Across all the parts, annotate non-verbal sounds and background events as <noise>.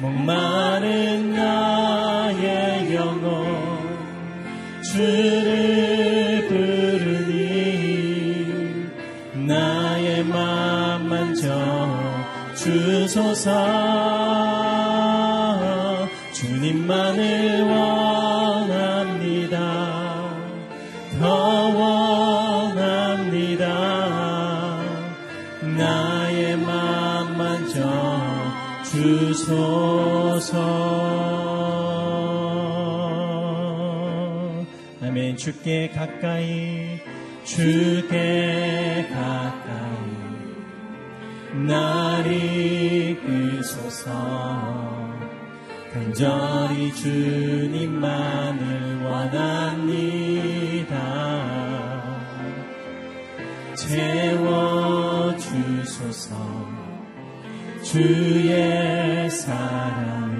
목마른 나의 영혼 주를 부르니 나의 맘 만져 주소서. 주님만을 원합니다. 더 원합니다. 나의 맘 만져 주소서. 아멘. 주께 가까이 주께 가까이. 날 이끄소서. 간절히 주님만을 원합니다. 채워주소서 주의 사랑을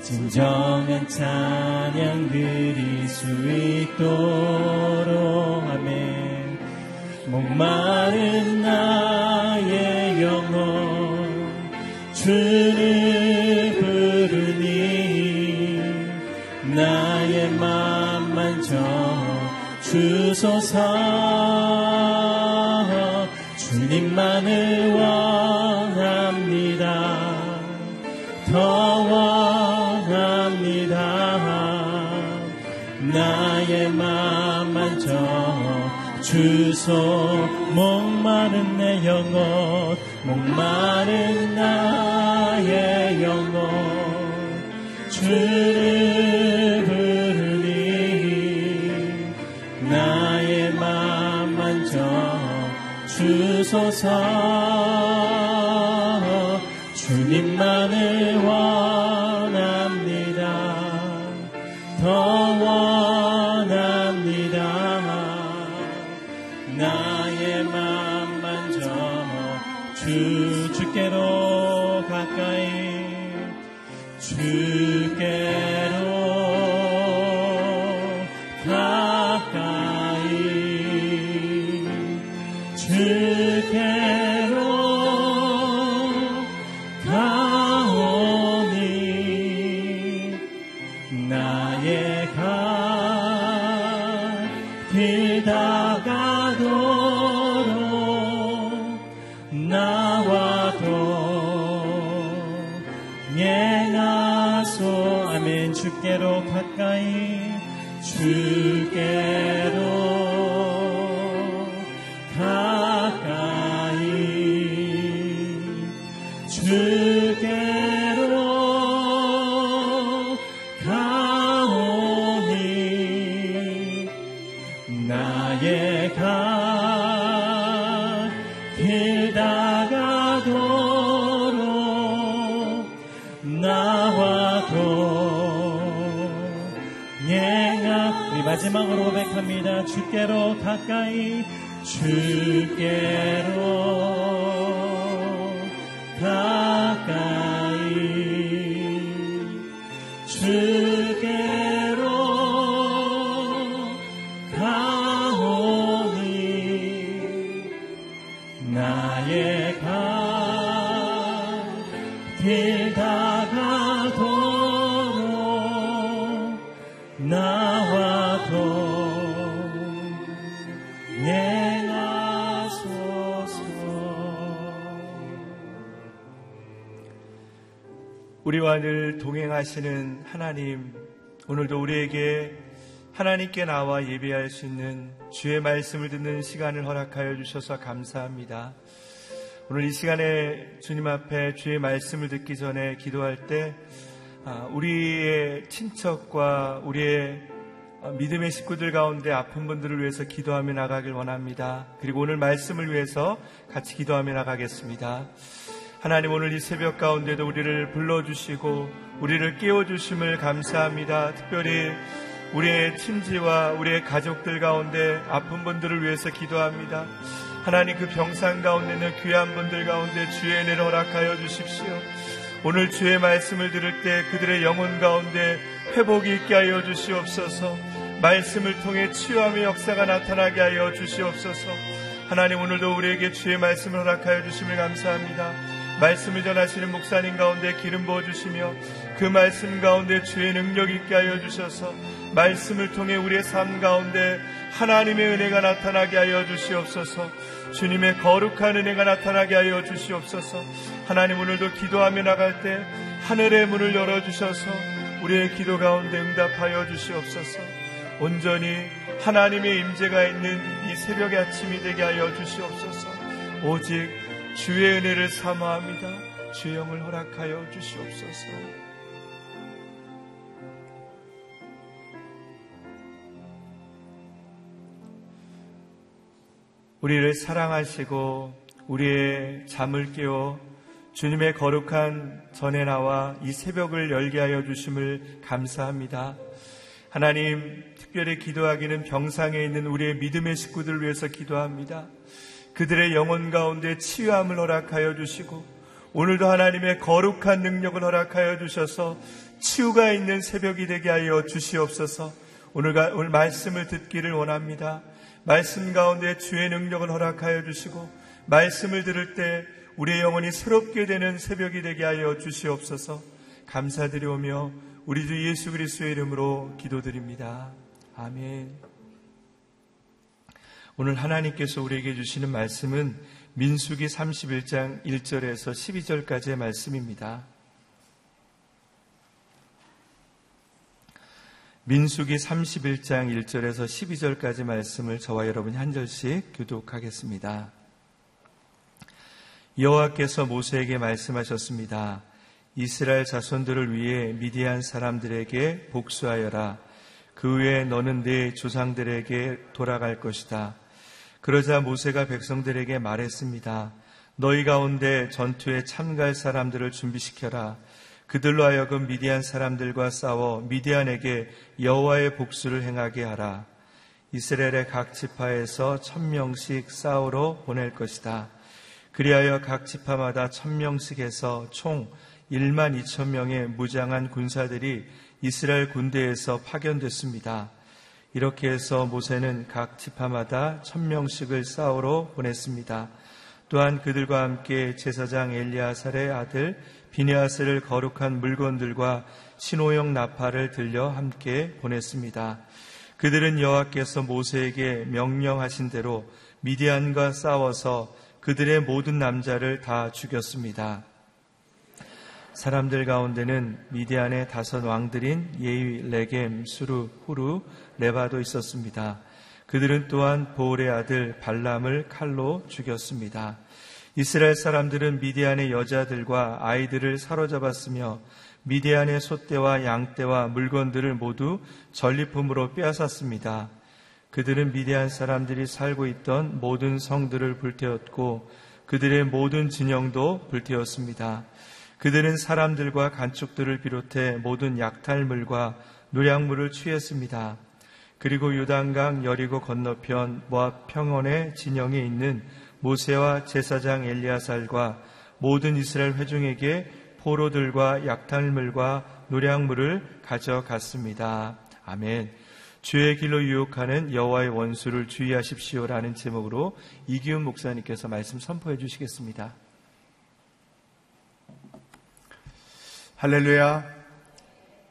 진정한 찬양 드릴 수 있도록 아멘. 목마른 나의 영혼 주를 부르니 나의 맘 만져 주소서. 주님만을 원 나의 맘 만 져 주소. 목마른 내 영혼 목마른 나의 영혼. 주를 부르니 나의 맘 만 져 주소서 주께 고백합니다. 주께로 가까이 주께로 가까이 주 우리와 늘 동행하시는 하나님, 오늘도 우리에게 하나님께 나와 예배할 수 있는 주의 말씀을 듣는 시간을 허락하여 주셔서 감사합니다. 오늘 이 시간에 주님 앞에 주의 말씀을 듣기 전에 기도할 때 아, 우리의 친척과 우리의 믿음의 식구들 가운데 아픈 분들을 위해서 기도하며 나가길 원합니다. 그리고 오늘 말씀을 위해서 같이 기도하며 나가겠습니다. 하나님 오늘 이 새벽 가운데도 우리를 불러주시고 우리를 깨워주심을 감사합니다. 특별히 우리의 친지와 우리의 가족들 가운데 아픈 분들을 위해서 기도합니다. 하나님 그 병상 가운데 있는 귀한 분들 가운데 주의 은혜를 허락하여 주십시오. 오늘 주의 말씀을 들을 때 그들의 영혼 가운데 회복이 있게 하여 주시옵소서. 말씀을 통해 치유함의 역사가 나타나게 하여 주시옵소서. 하나님 오늘도 우리에게 주의 말씀을 허락하여 주심을 감사합니다. 말씀을 전하시는 목사님 가운데 기름 부어 주시며 그 말씀 가운데 주의 능력 있게 하여 주셔서 말씀을 통해 우리의 삶 가운데 하나님의 은혜가 나타나게 하여 주시옵소서. 주님의 거룩한 은혜가 나타나게 하여 주시옵소서. 하나님 오늘도 기도하며 나갈 때 하늘의 문을 열어 주셔서 우리의 기도 가운데 응답하여 주시옵소서. 온전히 하나님의 임재가 있는 이 새벽의 아침이 되게 하여 주시옵소서. 오직 주의 은혜를 사모합니다. 주의 영을 허락하여 주시옵소서. 우리를 사랑하시고 우리의 잠을 깨워 주님의 거룩한 전에 나와 이 새벽을 열게 하여 주심을 감사합니다. 하나님, 특별히 기도하기는 병상에 있는 우리의 믿음의 식구들을 위해서 기도합니다. 그들의 영혼 가운데 치유함을 허락하여 주시고 오늘도 하나님의 거룩한 능력을 허락하여 주셔서 치유가 있는 새벽이 되게 하여 주시옵소서. 오늘, 오늘 말씀을 듣기를 원합니다. 말씀 가운데 주의 능력을 허락하여 주시고 말씀을 들을 때 우리의 영혼이 새롭게 되는 새벽이 되게 하여 주시옵소서. 감사드리오며 우리 주 예수 그리스도의 이름으로 기도드립니다. 아멘. 오늘 하나님께서 우리에게 주시는 말씀은 민수기 31장 1절에서 12절까지의 말씀입니다. 민수기 31장 1절에서 12절까지 말씀을 저와 여러분이 한 절씩 교독하겠습니다. 여호와께서 모세에게 말씀하셨습니다. 이스라엘 자손들을 위해 미디안 사람들에게 복수하여라. 그 후에 너는 내 조상들에게 돌아갈 것이다. 그러자 모세가 백성들에게 말했습니다. 너희 가운데 전투에 참가할 사람들을 준비시켜라. 그들로 하여금 미디안 사람들과 싸워 미디안에게 여호와의 복수를 행하게 하라. 이스라엘의 각 지파에서 천 명씩 싸우러 보낼 것이다. 그리하여 각 지파마다 천 명씩에서 총 1만 2천 명의 무장한 군사들이 이스라엘 군대에서 파견됐습니다. 이렇게 해서 모세는 각 지파마다 천명씩을 싸우러 보냈습니다. 또한 그들과 함께 제사장 엘리아살의 아들 비니아스를 거룩한 물건들과 신호용 나팔을 들려 함께 보냈습니다. 그들은 여호와께서 모세에게 명령하신 대로 미디안과 싸워서 그들의 모든 남자를 다 죽였습니다. 사람들 가운데는 미디안의 다섯 왕들인 예위, 레겜, 수루, 후루, 레바도 있었습니다. 그들은 또한 보울의 아들 발람을 칼로 죽였습니다. 이스라엘 사람들은 미디안의 여자들과 아이들을 사로잡았으며 미디안의 소떼와 양떼와 물건들을 모두 전리품으로 빼앗았습니다. 그들은 미디안 사람들이 살고 있던 모든 성들을 불태웠고 그들의 모든 진영도 불태웠습니다. 그들은 사람들과 간축들을 비롯해 모든 약탈물과 노량물을 취했습니다. 그리고 유단강 여리고 건너편 모압 평원의 진영에 있는 모세와 제사장 엘리아살과 모든 이스라엘 회중에게 포로들과 약탈물과 노량물을 가져갔습니다. 아멘. 주의 길로 유혹하는 여호와의 원수를 주의하십시오라는 제목으로 이기훈 목사님께서 말씀 선포해 주시겠습니다. 할렐루야.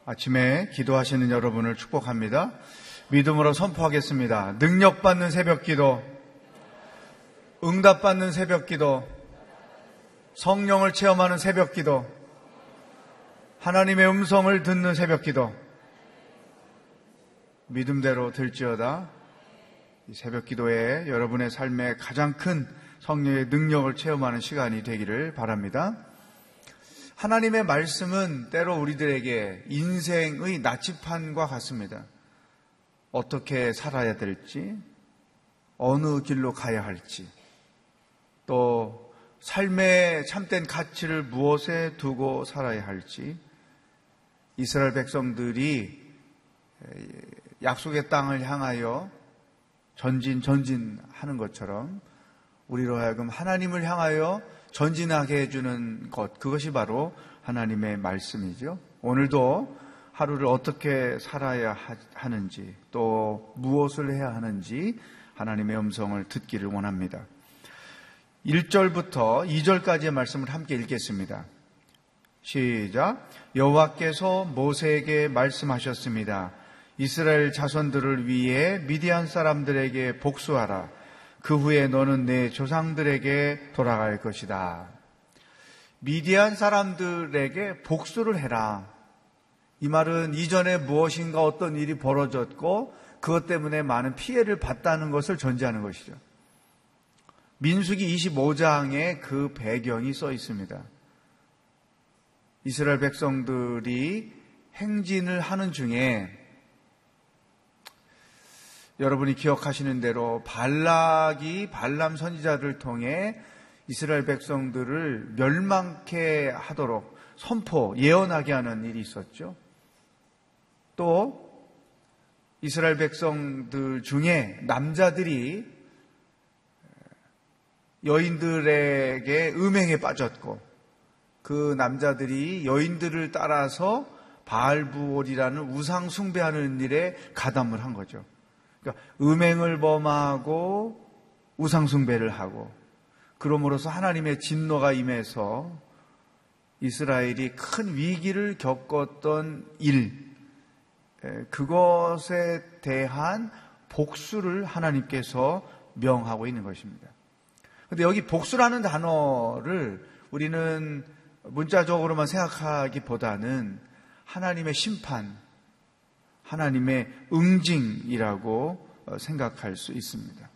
아침에 기도하시는 여러분을 축복합니다. 믿음으로 선포하겠습니다. 능력받는 새벽 기도, 응답받는 새벽 기도, 성령을 체험하는 새벽 기도, 하나님의 음성을 듣는 새벽 기도. 믿음대로 들지어다. 이 새벽 기도에 여러분의 삶에 가장 큰 성령의 능력을 체험하는 시간이 되기를 바랍니다. 하나님의 말씀은 때로 우리들에게 인생의 나치판과 같습니다. 어떻게 살아야 될지, 어느 길로 가야 할지, 또 삶의 참된 가치를 무엇에 두고 살아야 할지, 이스라엘 백성들이 약속의 땅을 향하여 전진, 전진하는 것처럼 우리로 하여금 하나님을 향하여 전진하게 해주는 것, 그것이 바로 하나님의 말씀이죠. 오늘도 하루를 어떻게 살아야 하는지, 또 무엇을 해야 하는지 하나님의 음성을 듣기를 원합니다. 1절부터 2절까지의 말씀을 함께 읽겠습니다. 시작. 여호와께서 모세에게 말씀하셨습니다. 이스라엘 자손들을 위해 미디안 사람들에게 복수하라. 그 후에 너는 내 조상들에게 돌아갈 것이다. 미디안 사람들에게 복수를 해라. 이 말은 이전에 무엇인가 어떤 일이 벌어졌고 그것 때문에 많은 피해를 봤다는 것을 전제하는 것이죠. 민수기 25장에 그 배경이 써 있습니다. 이스라엘 백성들이 행진을 하는 중에 여러분이 기억하시는 대로 발락이 발람 선지자를 통해 이스라엘 백성들을 멸망케 하도록 선포, 예언하게 하는 일이 있었죠. 또 이스라엘 백성들 중에 남자들이 여인들에게 음행에 빠졌고 그 남자들이 여인들을 따라서 바알부올이라는 우상 숭배하는 일에 가담을 한 거죠. 그러니까 음행을 범하고 우상 숭배를 하고 그러므로서 하나님의 진노가 임해서 이스라엘이 큰 위기를 겪었던 일 그것에 대한 복수를 하나님께서 명하고 있는 것입니다. 근데 여기 복수라는 단어를 우리는 문자적으로만 생각하기보다는 하나님의 심판, 하나님의 응징이라고 생각할 수 있습니다.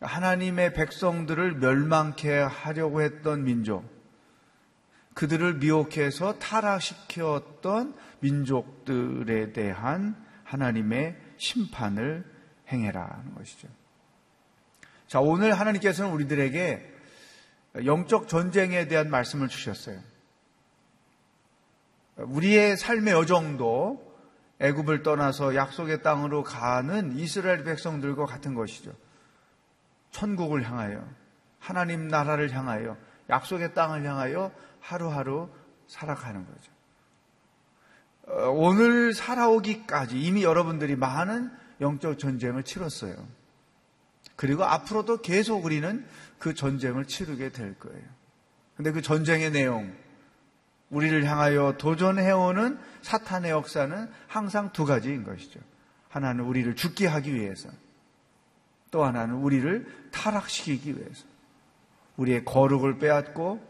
하나님의 백성들을 멸망케 하려고 했던 민족, 그들을 미혹해서 타락시켰던 민족들에 대한 하나님의 심판을 행해라는 것이죠. 자, 오늘 하나님께서는 우리들에게 영적 전쟁에 대한 말씀을 주셨어요. 우리의 삶의 여정도 애굽을 떠나서 약속의 땅으로 가는 이스라엘 백성들과 같은 것이죠. 천국을 향하여 하나님 나라를 향하여 약속의 땅을 향하여 하루하루 살아가는 거죠. 어, 오늘 살아오기까지 이미 여러분들이 많은 영적 전쟁을 치렀어요. 그리고 앞으로도 계속 우리는 그 전쟁을 치르게 될 거예요. 근데 그 전쟁의 내용, 우리를 향하여 도전해오는 사탄의 역사는 항상 두 가지인 것이죠. 하나는 우리를 죽게 하기 위해서, 또 하나는 우리를 타락시키기 위해서. 우리의 거룩을 빼앗고,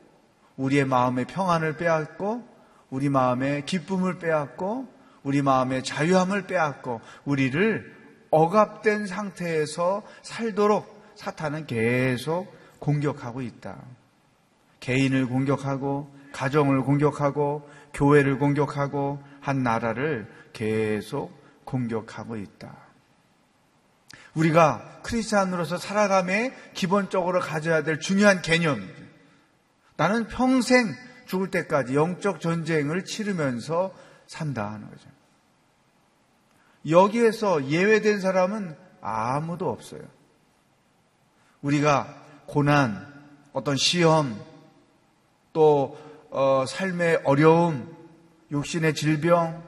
우리의 마음의 평안을 빼앗고, 우리 마음의 기쁨을 빼앗고, 우리 마음의 자유함을 빼앗고, 우리를 억압된 상태에서 살도록 사탄은 계속 공격하고 있다. 개인을 공격하고 가정을 공격하고 교회를 공격하고 한 나라를 계속 공격하고 있다. 우리가 크리스찬으로서 살아감에 기본적으로 가져야 될 중요한 개념. 나는 평생 죽을 때까지 영적 전쟁을 치르면서 산다 하는 거죠. 여기에서 예외된 사람은 아무도 없어요. 우리가 고난, 어떤 시험, 또 어, 삶의 어려움, 육신의 질병,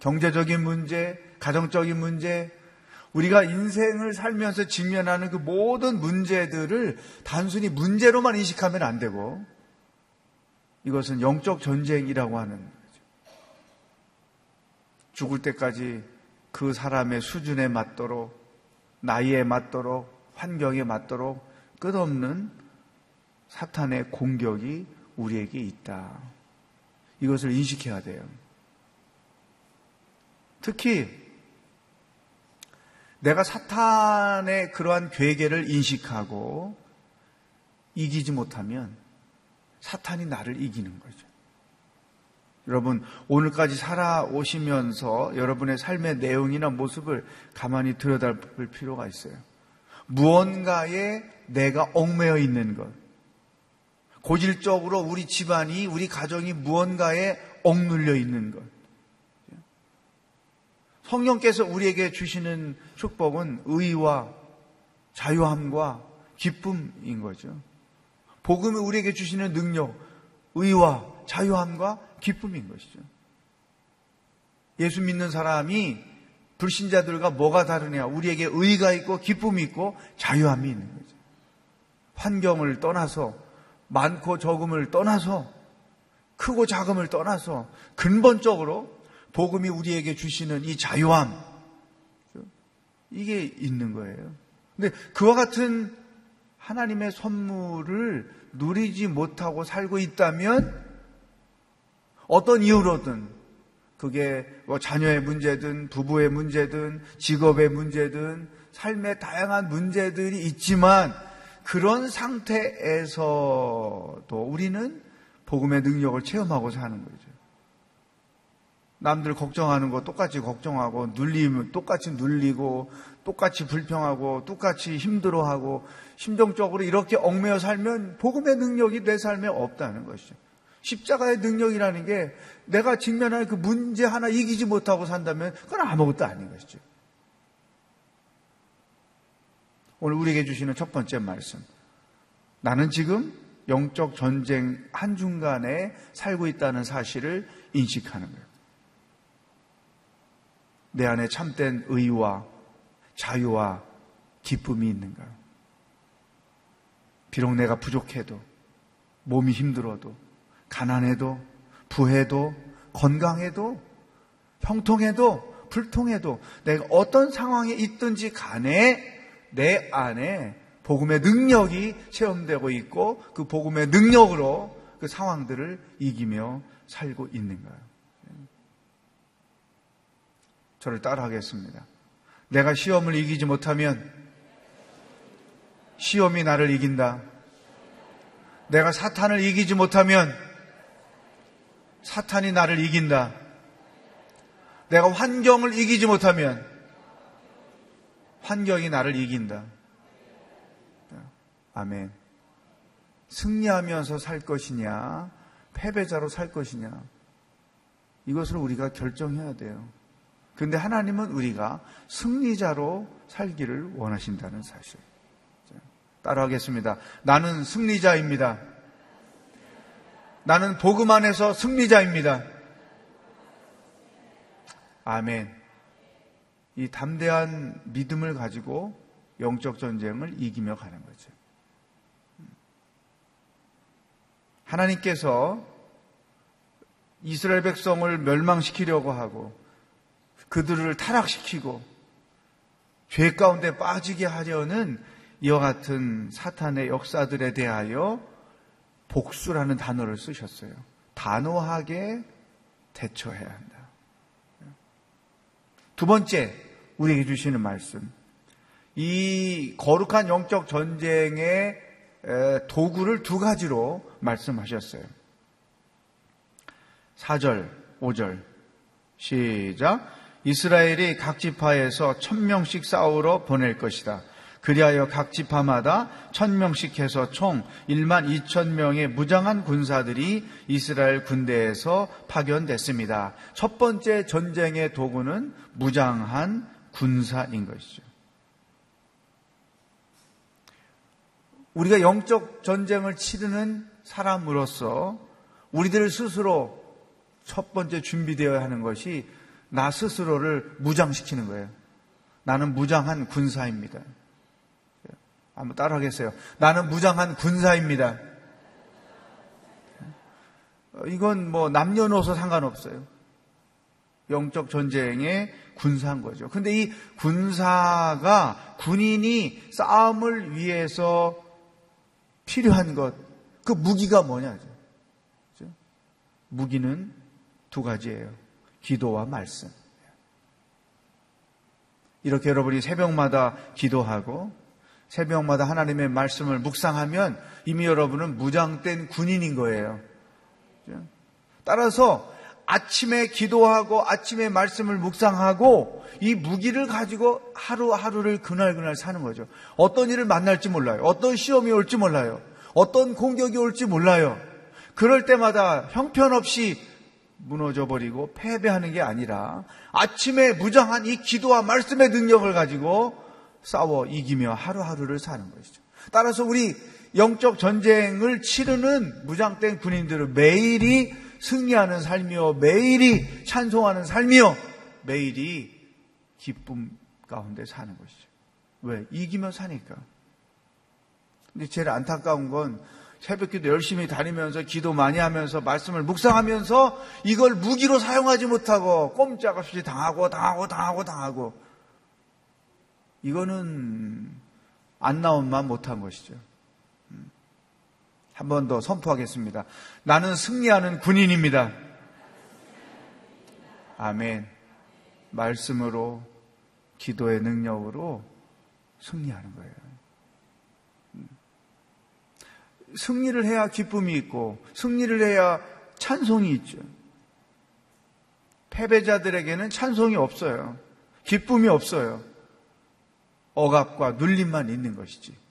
경제적인 문제, 가정적인 문제, 우리가 인생을 살면서 직면하는 그 모든 문제들을 단순히 문제로만 인식하면 안 되고 이것은 영적 전쟁이라고 하는 거죠. 죽을 때까지 그 사람의 수준에 맞도록 나이에 맞도록 환경에 맞도록 끝없는 사탄의 공격이 우리에게 있다. 이것을 인식해야 돼요. 특히 내가 사탄의 그러한 괴계를 인식하고 이기지 못하면 사탄이 나를 이기는 거죠. 여러분, 오늘까지 살아오시면서 여러분의 삶의 내용이나 모습을 가만히 들여다볼 필요가 있어요. 무언가에 내가 얽매여 있는 것. 고질적으로 우리 집안이, 우리 가정이 무언가에 억눌려 있는 것. 성령께서 우리에게 주시는 축복은 의와 자유함과 기쁨인 거죠. 복음이 우리에게 주시는 능력, 의와 자유함과 기쁨인 것이죠. 예수 믿는 사람이 불신자들과 뭐가 다르냐? 우리에게 의가 있고 기쁨이 있고 자유함이 있는 거죠. 환경을 떠나서 많고 적음을 떠나서 크고 작음을 떠나서 근본적으로 복음이 우리에게 주시는 이 자유함 이게 있는 거예요. 근데 그와 같은 하나님의 선물을 누리지 못하고 살고 있다면 어떤 이유로든 그게 뭐 자녀의 문제든 부부의 문제든 직업의 문제든 삶의 다양한 문제들이 있지만 그런 상태에서도 우리는 복음의 능력을 체험하고 사는 거죠. 남들 걱정하는 거 똑같이 걱정하고 눌리면 똑같이 눌리고 똑같이 불평하고 똑같이 힘들어하고 심정적으로 이렇게 얽매여 살면 복음의 능력이 내 삶에 없다는 것이죠. 십자가의 능력이라는 게 내가 직면하는 그 문제 하나 이기지 못하고 산다면 그건 아무것도 아닌 것이죠. 오늘 우리에게 주시는 첫 번째 말씀. 나는 지금 영적 전쟁 한중간에 살고 있다는 사실을 인식하는 거예요. 내 안에 참된 의와 자유와 기쁨이 있는가? 비록 내가 부족해도, 몸이 힘들어도, 가난해도, 부해도, 건강해도, 형통해도, 불통해도, 내가 어떤 상황에 있든지 간에 내 안에 복음의 능력이 체험되고 있고 그 복음의 능력으로 그 상황들을 이기며 살고 있는가요? 저를 따라하겠습니다. 내가 시험을 이기지 못하면 시험이 나를 이긴다. 내가 사탄을 이기지 못하면 사탄이 나를 이긴다. 내가 환경을 이기지 못하면 환경이 나를 이긴다. 아멘. 승리하면서 살 것이냐, 패배자로 살 것이냐. 이것을 우리가 결정해야 돼요. 근데 하나님은 우리가 승리자로 살기를 원하신다는 사실. 따라하겠습니다. 나는 승리자입니다. 나는 복음 안에서 승리자입니다. 아멘. 이 담대한 믿음을 가지고 영적 전쟁을 이기며 가는 거죠. 하나님께서 이스라엘 백성을 멸망시키려고 하고 그들을 타락시키고 죄 가운데 빠지게 하려는 이와 같은 사탄의 역사들에 대하여 복수라는 단어를 쓰셨어요. 단호하게 대처해야 한다. 두 번째, 우리에게 주시는 말씀. 이 거룩한 영적 전쟁의 도구를 두 가지로 말씀하셨어요. 4절, 5절. 시작. 이스라엘이 각 지파에서 천 명씩 싸우러 보낼 것이다. 그리하여 각 지파마다 천 명씩 해서 총 1만 2천 명의 무장한 군사들이 이스라엘 군대에서 파견됐습니다. 첫 번째 전쟁의 도구는 무장한 군사인 것이죠. 우리가 영적 전쟁을 치르는 사람으로서 우리들 스스로 첫 번째 준비되어야 하는 것이 나 스스로를 무장시키는 거예요. 나는 무장한 군사입니다. 한번 따라 하겠어요. 나는 무장한 군사입니다. 이건 뭐 남녀노소 상관없어요. 영적 전쟁의 군사인 거죠. 근데 이 군사가 군인이 싸움을 위해서 필요한 것, 그 무기가 뭐냐죠. 무기는 두 가지예요. 기도와 말씀. 이렇게 여러분이 새벽마다 기도하고 새벽마다 하나님의 말씀을 묵상하면 이미 여러분은 무장된 군인인 거예요. 따라서 아침에 기도하고 아침에 말씀을 묵상하고 이 무기를 가지고 하루하루를 그날그날 사는 거죠. 어떤 일을 만날지 몰라요. 어떤 시험이 올지 몰라요. 어떤 공격이 올지 몰라요. 그럴 때마다 형편없이 무너져 버리고 패배하는 게 아니라 아침에 무장한 이 기도와 말씀의 능력을 가지고 싸워 이기며 하루하루를 사는 것이죠. 따라서 우리 영적 전쟁을 치르는 무장된 군인들은 매일이 승리하는 삶이요, 매일이 찬송하는 삶이요, 매일이 기쁨 가운데 사는 것이죠. 왜? 이기며 사니까. 근데 제일 안타까운 건 새벽 기도 열심히 다니면서 기도 많이 하면서 말씀을 묵상하면서 이걸 무기로 사용하지 못하고 꼼짝없이 당하고 당하고 당하고 당하고 이거는 안 나온만 못한 것이죠. 음. 한번 더 선포하겠습니다. 나는 승리하는 군인입니다. 아멘. 말씀으로 기도의 능력으로 승리하는 거예요. 음. 승리를 해야 기쁨이 있고 승리를 해야 찬송이 있죠. 패배자들에게는 찬송이 없어요. 기쁨이 없어요. 억압과 눌림만 있는 것이지.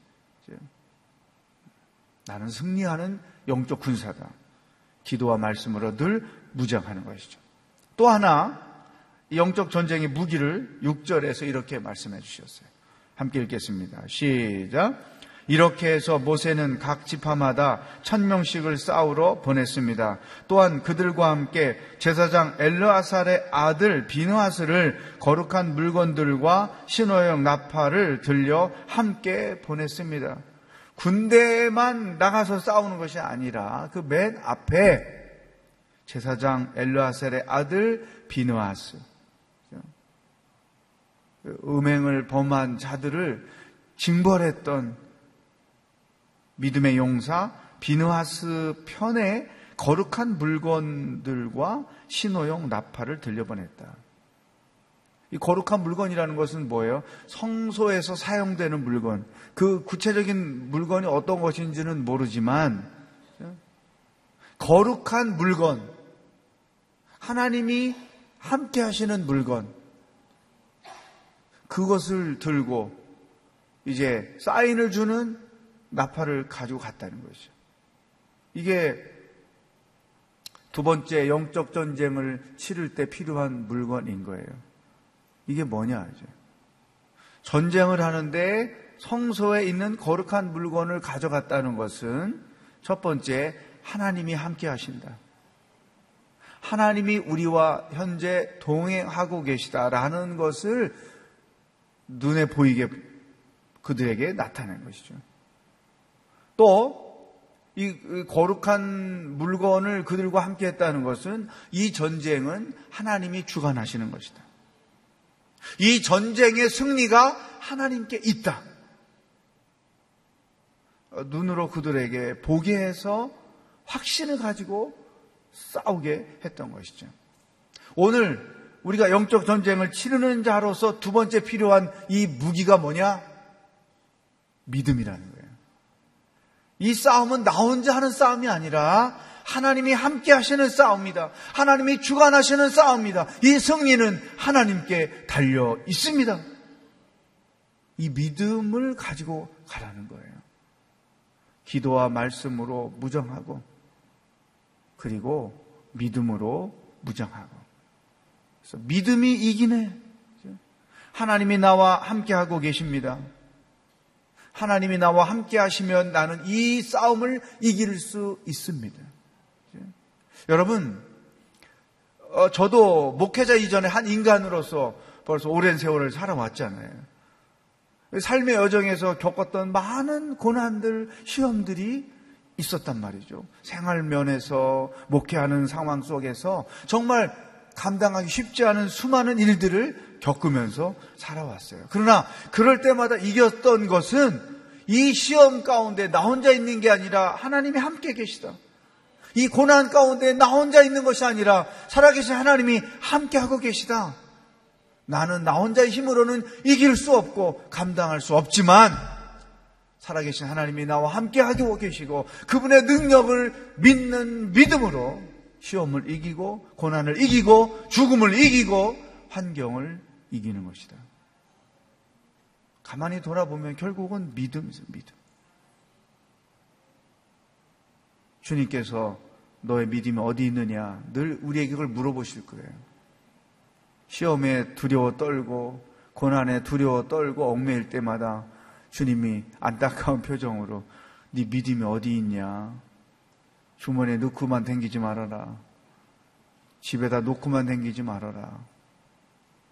나는 승리하는 영적 군사다. 기도와 말씀으로 늘 무장하는 것이죠. 또 하나 영적 전쟁의 무기를 6절에서 이렇게 말씀해 주셨어요. 함께 읽겠습니다. 시작. 이렇게 해서 모세는 각 지파마다 천 명씩을 싸우러 보냈습니다. 또한 그들과 함께 제사장 엘르아살의 아들 비느하스를 거룩한 물건들과 신호형 나팔을 들려 함께 보냈습니다. 군대만 나가서 싸우는 것이 아니라 그 맨 앞에 제사장 엘르아셀의 아들 비느하스 그 음행을 범한 자들을 징벌했던 믿음의 용사 비느하스 편에 거룩한 물건들과 신호용 나팔을 들려보냈다. 이 거룩한 물건이라는 것은 뭐예요? 성소에서 사용되는 물건. 그 구체적인 물건이 어떤 것인지는 모르지만 거룩한 물건. 하나님이 함께 하시는 물건. 그것을 들고 이제 사인을 주는 나팔을 가지고 갔다는 것이죠. 이게 두 번째 영적 전쟁을 치를 때 필요한 물건인 거예요. 이게 뭐냐 이제 전쟁을 하는데 성소에 있는 거룩한 물건을 가져갔다는 것은 첫 번째 하나님이 함께 하신다. 하나님이 우리와 현재 동행하고 계시다라는 것을 눈에 보이게 그들에게 나타낸 것이죠. 또 이 거룩한 물건을 그들과 함께 했다는 것은 이 전쟁은 하나님이 주관하시는 것이다. 이 전쟁의 승리가 하나님께 있다. 눈으로 그들에게 보게 해서 확신을 가지고 싸우게 했던 것이죠. 오늘 우리가 영적 전쟁을 치르는 자로서 두 번째 필요한 이 무기가 뭐냐? 믿음이라는 거예요. 이 싸움은 나 혼자 하는 싸움이 아니라 하나님이 함께 하시는 싸움이다. 하나님이 주관하시는 싸움이다. 이 승리는 하나님께 달려 있습니다. 이 믿음을 가지고 가라는 거예요. 기도와 말씀으로 무정하고 그리고 믿음으로 무정하고 그래서 믿음이 이기네. 하나님이 나와 함께하고 계십니다. 하나님이 나와 함께 하시면 나는 이 싸움을 이길 수 있습니다. 여러분, 어, 저도 목회자 이전에 한 인간으로서 벌써 오랜 세월을 살아왔잖아요. 삶의 여정에서 겪었던 많은 고난들, 시험들이 있었단 말이죠. 생활 면에서 목회하는 상황 속에서 정말 감당하기 쉽지 않은 수많은 일들을 겪으면서 살아왔어요. 그러나 그럴 때마다 이겼던 것은 이 시험 가운데 나 혼자 있는 게 아니라 하나님이 함께 계시다. 이 고난 가운데 나 혼자 있는 것이 아니라 살아계신 하나님이 함께하고 계시다. 나는 나 혼자의 힘으로는 이길 수 없고 감당할 수 없지만 살아계신 하나님이 나와 함께하고 계시고 그분의 능력을 믿는 믿음으로 시험을 이기고 고난을 이기고 죽음을 이기고 환경을 이기는 것이다. 가만히 돌아보면 결국은 믿음이죠, 믿음. 주님께서 너의 믿음이 어디 있느냐 늘 우리에게 그걸 물어보실 거예요. 시험에 두려워 떨고 고난에 두려워 떨고 얽매일 때마다 주님이 안타까운 <laughs> 표정으로 네 믿음이 어디 있냐? 주머니에 넣고만 댕기지 말아라. 집에다 놓고만 댕기지 말아라.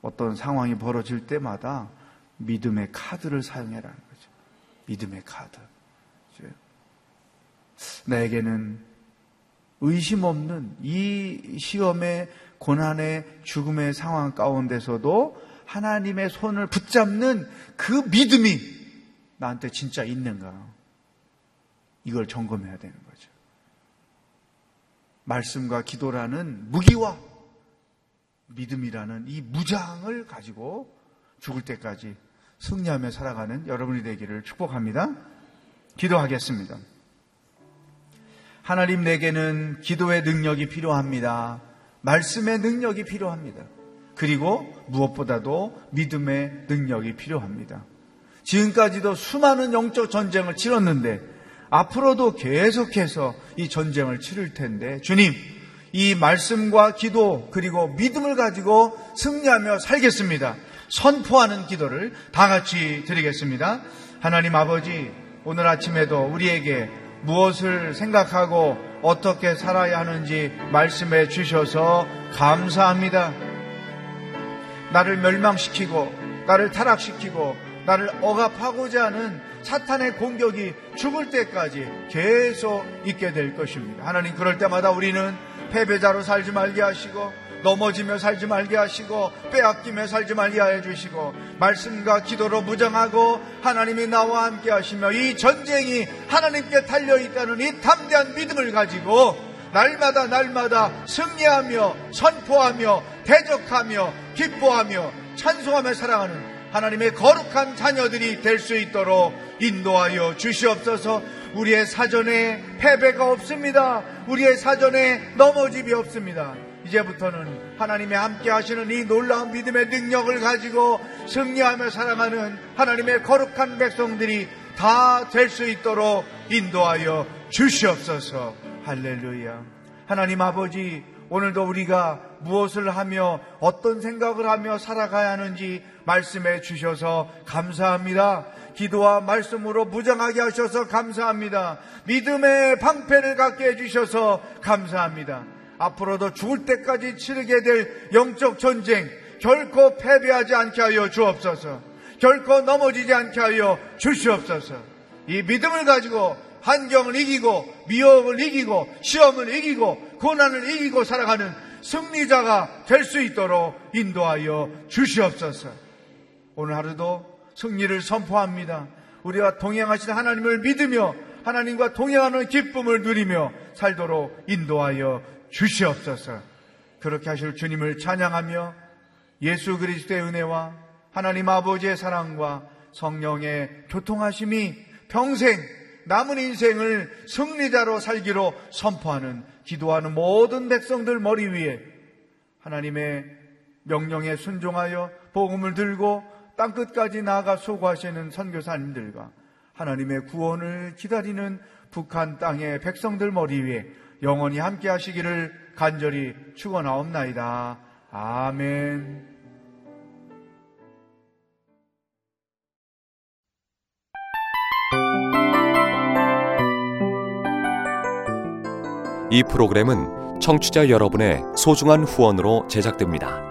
어떤 상황이 벌어질 때마다 믿음의 카드를 사용해라는 거죠. 믿음의 카드. 나에게는 의심 없는 이 시험의 고난의 죽음의 상황 가운데서도 하나님의 손을 붙잡는 그 믿음이 나한테 진짜 있는가? 이걸 점검해야 되는 거죠. 말씀과 기도라는 무기와 믿음이라는 이 무장을 가지고 죽을 때까지 승리하며 살아가는 여러분이 되기를 축복합니다. 기도하겠습니다. 하나님 내게는 기도의 능력이 필요합니다. 말씀의 능력이 필요합니다. 그리고 무엇보다도 믿음의 능력이 필요합니다. 지금까지도 수많은 영적 전쟁을 치렀는데 앞으로도 계속해서 이 전쟁을 치를 텐데 주님 이 말씀과 기도 그리고 믿음을 가지고 승리하며 살겠습니다. 선포하는 기도를 다 같이 드리겠습니다. 하나님 아버지 오늘 아침에도 우리에게 무엇을 생각하고 어떻게 살아야 하는지 말씀해 주셔서 감사합니다. 나를 멸망시키고 나를 타락시키고 나를 억압하고자 하는 사탄의 공격이 죽을 때까지 계속 있게 될 것입니다. 하나님 그럴 때마다 우리는 패배자로 살지 말게 하시고 넘어지며 살지 말게 하시고 빼앗기며 살지 말게 해 주시고 말씀과 기도로 무장하고 하나님이 나와 함께 하시며 이 전쟁이 하나님께 달려 있다는 이 담대한 믿음을 가지고 날마다 날마다 승리하며 선포하며 대적하며 기뻐하며 찬송하며 사랑하는 하나님의 거룩한 자녀들이 될 수 있도록 인도하여 주시옵소서 우리의 사전에 패배가 없습니다. 우리의 사전에 넘어짐이 없습니다. 이제부터는 하나님의 함께 하시는 이 놀라운 믿음의 능력을 가지고 승리하며 살아가는 하나님의 거룩한 백성들이 다 될 수 있도록 인도하여 주시옵소서. 할렐루야. 하나님 아버지, 오늘도 우리가 무엇을 하며 어떤 생각을 하며 살아가야 하는지 말씀해 주셔서 감사합니다. 기도와 말씀으로 무장하게 하셔서 감사합니다. 믿음의 방패를 갖게 해주셔서 감사합니다. 앞으로도 죽을 때까지 치르게 될 영적 전쟁 결코 패배하지 않게 하여 주옵소서. 결코 넘어지지 않게 하여 주시옵소서. 이 믿음을 가지고 환경을 이기고 미혹을 이기고 시험을 이기고 고난을 이기고 살아가는 승리자가 될 수 있도록 인도하여 주시옵소서. 오늘 하루도 승리를 선포합니다. 우리와 동행하신 하나님을 믿으며 하나님과 동행하는 기쁨을 누리며 살도록 인도하여 주시옵소서. 그렇게 하실 주님을 찬양하며 예수 그리스도의 은혜와 하나님 아버지의 사랑과 성령의 교통하심이 평생 남은 인생을 승리자로 살기로 선포하는 기도하는 모든 백성들 머리 위에 하나님의 명령에 순종하여 복음을 들고 땅 끝까지 나아가 수고하시는 선교사님들과 하나님의 구원을 기다리는 북한 땅의 백성들 머리 위에 영원히 함께 하시기를 간절히 축원하옵나이다. 아멘. 이 프로그램은 청취자 여러분의 소중한 후원으로 제작됩니다.